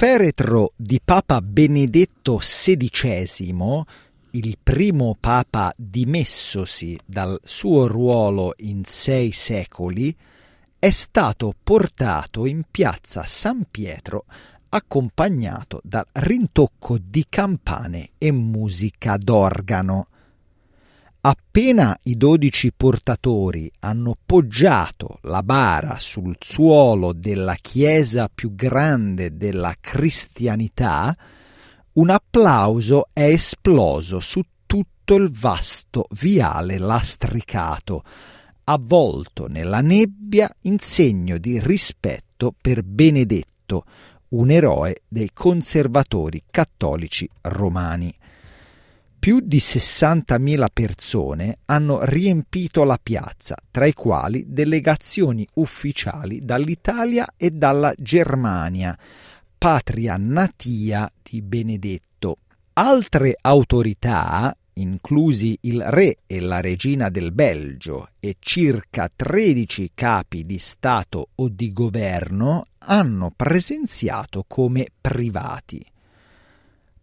feretro di Papa Benedetto XVI, il primo papa dimessosi dal suo ruolo in sei secoli, è stato portato in piazza San Pietro accompagnato dal rintocco di campane e musica d'organo. Appena i dodici portatori hanno poggiato la bara sul suolo della chiesa più grande della cristianità, un applauso è esploso su tutto il vasto viale lastricato, avvolto nella nebbia in segno di rispetto per Benedetto, un eroe dei conservatori cattolici romani. Più di 60.000 persone hanno riempito la piazza, tra i quali delegazioni ufficiali dall'Italia e dalla Germania, patria natia di Benedetto. Altre autorità, inclusi il re e la regina del Belgio e circa 13 capi di Stato o di governo, hanno presenziato come privati.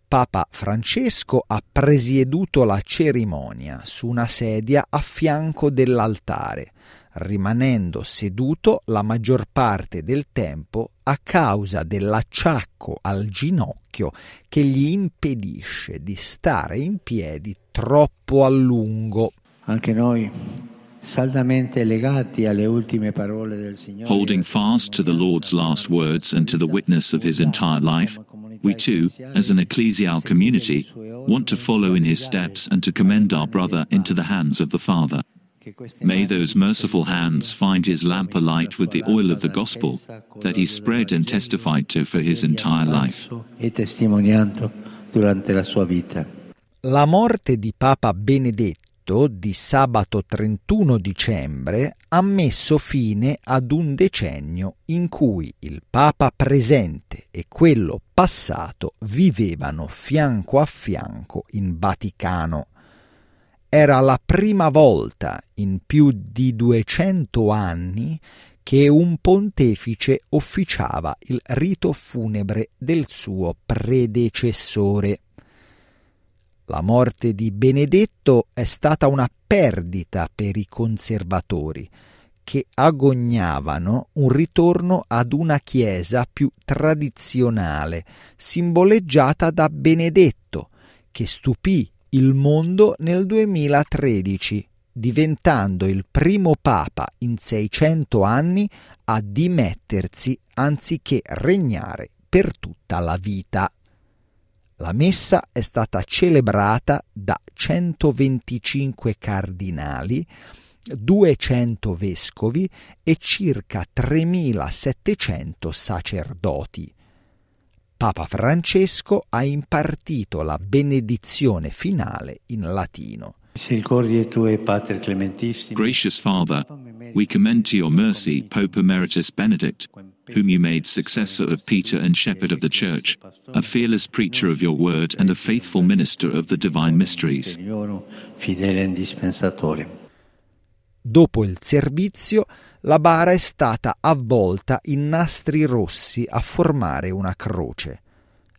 Papa Francesco ha presieduto la cerimonia su una sedia a fianco dell'altare, rimanendo seduto la maggior parte del tempo a causa dell'acciacco al ginocchio che gli impedisce di stare in piedi troppo a lungo. Anche noi saldamente legati alle ultime parole del Signore. Holding fast to the Lord's last words and to the witness of his entire life, we too, as an ecclesial community, want to follow in his steps and to commend our brother into the hands of the Father. May those merciful hands find his lamp alight with the oil of the gospel that he spread and testified to for his entire life. E testimoniato durante la. La morte di Papa Benedetto di sabato 31 dicembre ha messo fine ad un decennio in cui il Papa presente e quello passato vivevano fianco a fianco in Vaticano. Era la prima volta in più di 200 anni che un pontefice officiava il rito funebre del suo predecessore. La morte di Benedetto è stata una perdita per i conservatori, che agognavano un ritorno ad una chiesa più tradizionale, simboleggiata da Benedetto, che stupì il mondo nel 2013, diventando il primo papa in 600 anni a dimettersi anziché regnare per tutta la vita. La messa è stata celebrata da 125 cardinali, 200 vescovi e circa 3700 sacerdoti. Papa Francesco ha impartito la benedizione finale in latino. Gracious Father, we commend to your mercy Pope Emeritus Benedict, whom you made successor of Peter and shepherd of the church, a fearless preacher of your word and a faithful minister of the divine mysteries. Dopo il servizio, la bara è stata avvolta in nastri rossi a formare una croce.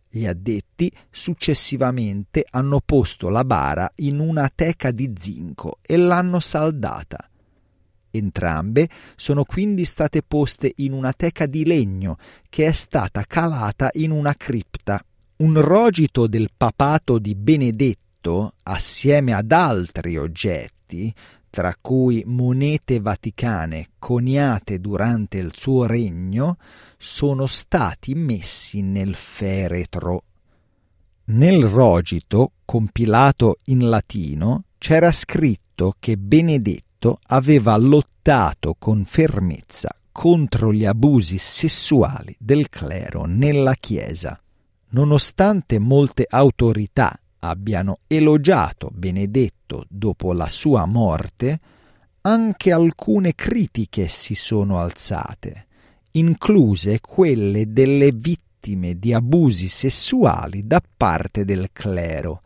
Gli addetti successivamente hanno posto la bara in una teca di zinco e l'hanno saldata. Entrambe sono quindi state poste in una teca di legno che è stata calata in una cripta. Un rogito del papato di Benedetto, assieme ad altri oggetti, tra cui monete vaticane coniate durante il suo regno, sono stati messi nel feretro. Nel rogito, compilato in latino, c'era scritto che Benedetto aveva lottato con fermezza contro gli abusi sessuali del clero nella Chiesa. Nonostante molte autorità abbiano elogiato Benedetto dopo la sua morte, anche alcune critiche si sono alzate, incluse quelle delle vittime di abusi sessuali da parte del clero,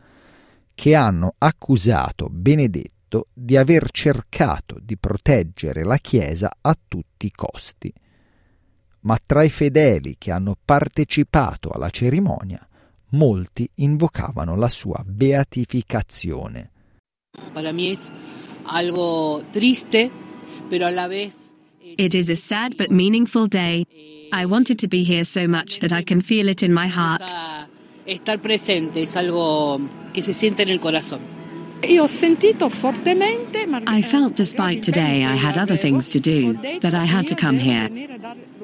che hanno accusato Benedetto di aver cercato di proteggere la Chiesa a tutti i costi. Ma tra i fedeli che hanno partecipato alla cerimonia molti invocavano la sua beatificazione. Para mí es algo triste, pero a la vez It is a sad but meaningful day. I wanted to be here so much that I can feel it in my heart. Estar presente es algo que se siente en el corazón. I felt despite today I had other things to do, that I had to come here.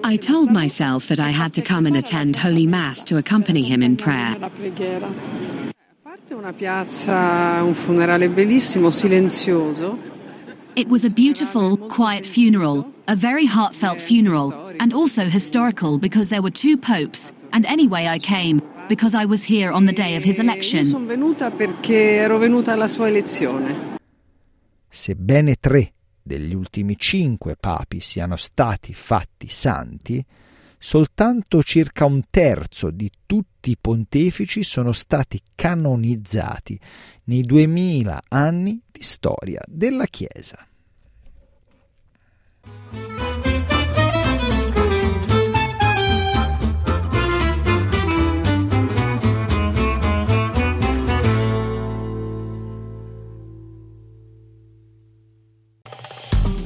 I told myself that I had to come and attend Holy Mass to accompany him in prayer. una piazza, un funerale bellissimo, silenzioso. It was a beautiful, quiet funeral, a very heartfelt funeral, and also historical because there were two popes, and anyway I came, because I was here on the day of his election. Sono venuta perché ero venuta alla sua elezione. Sebbene tre degli ultimi cinque papi siano stati fatti santi, soltanto circa un terzo di tutti i pontefici sono stati canonizzati nei duemila anni di storia della Chiesa.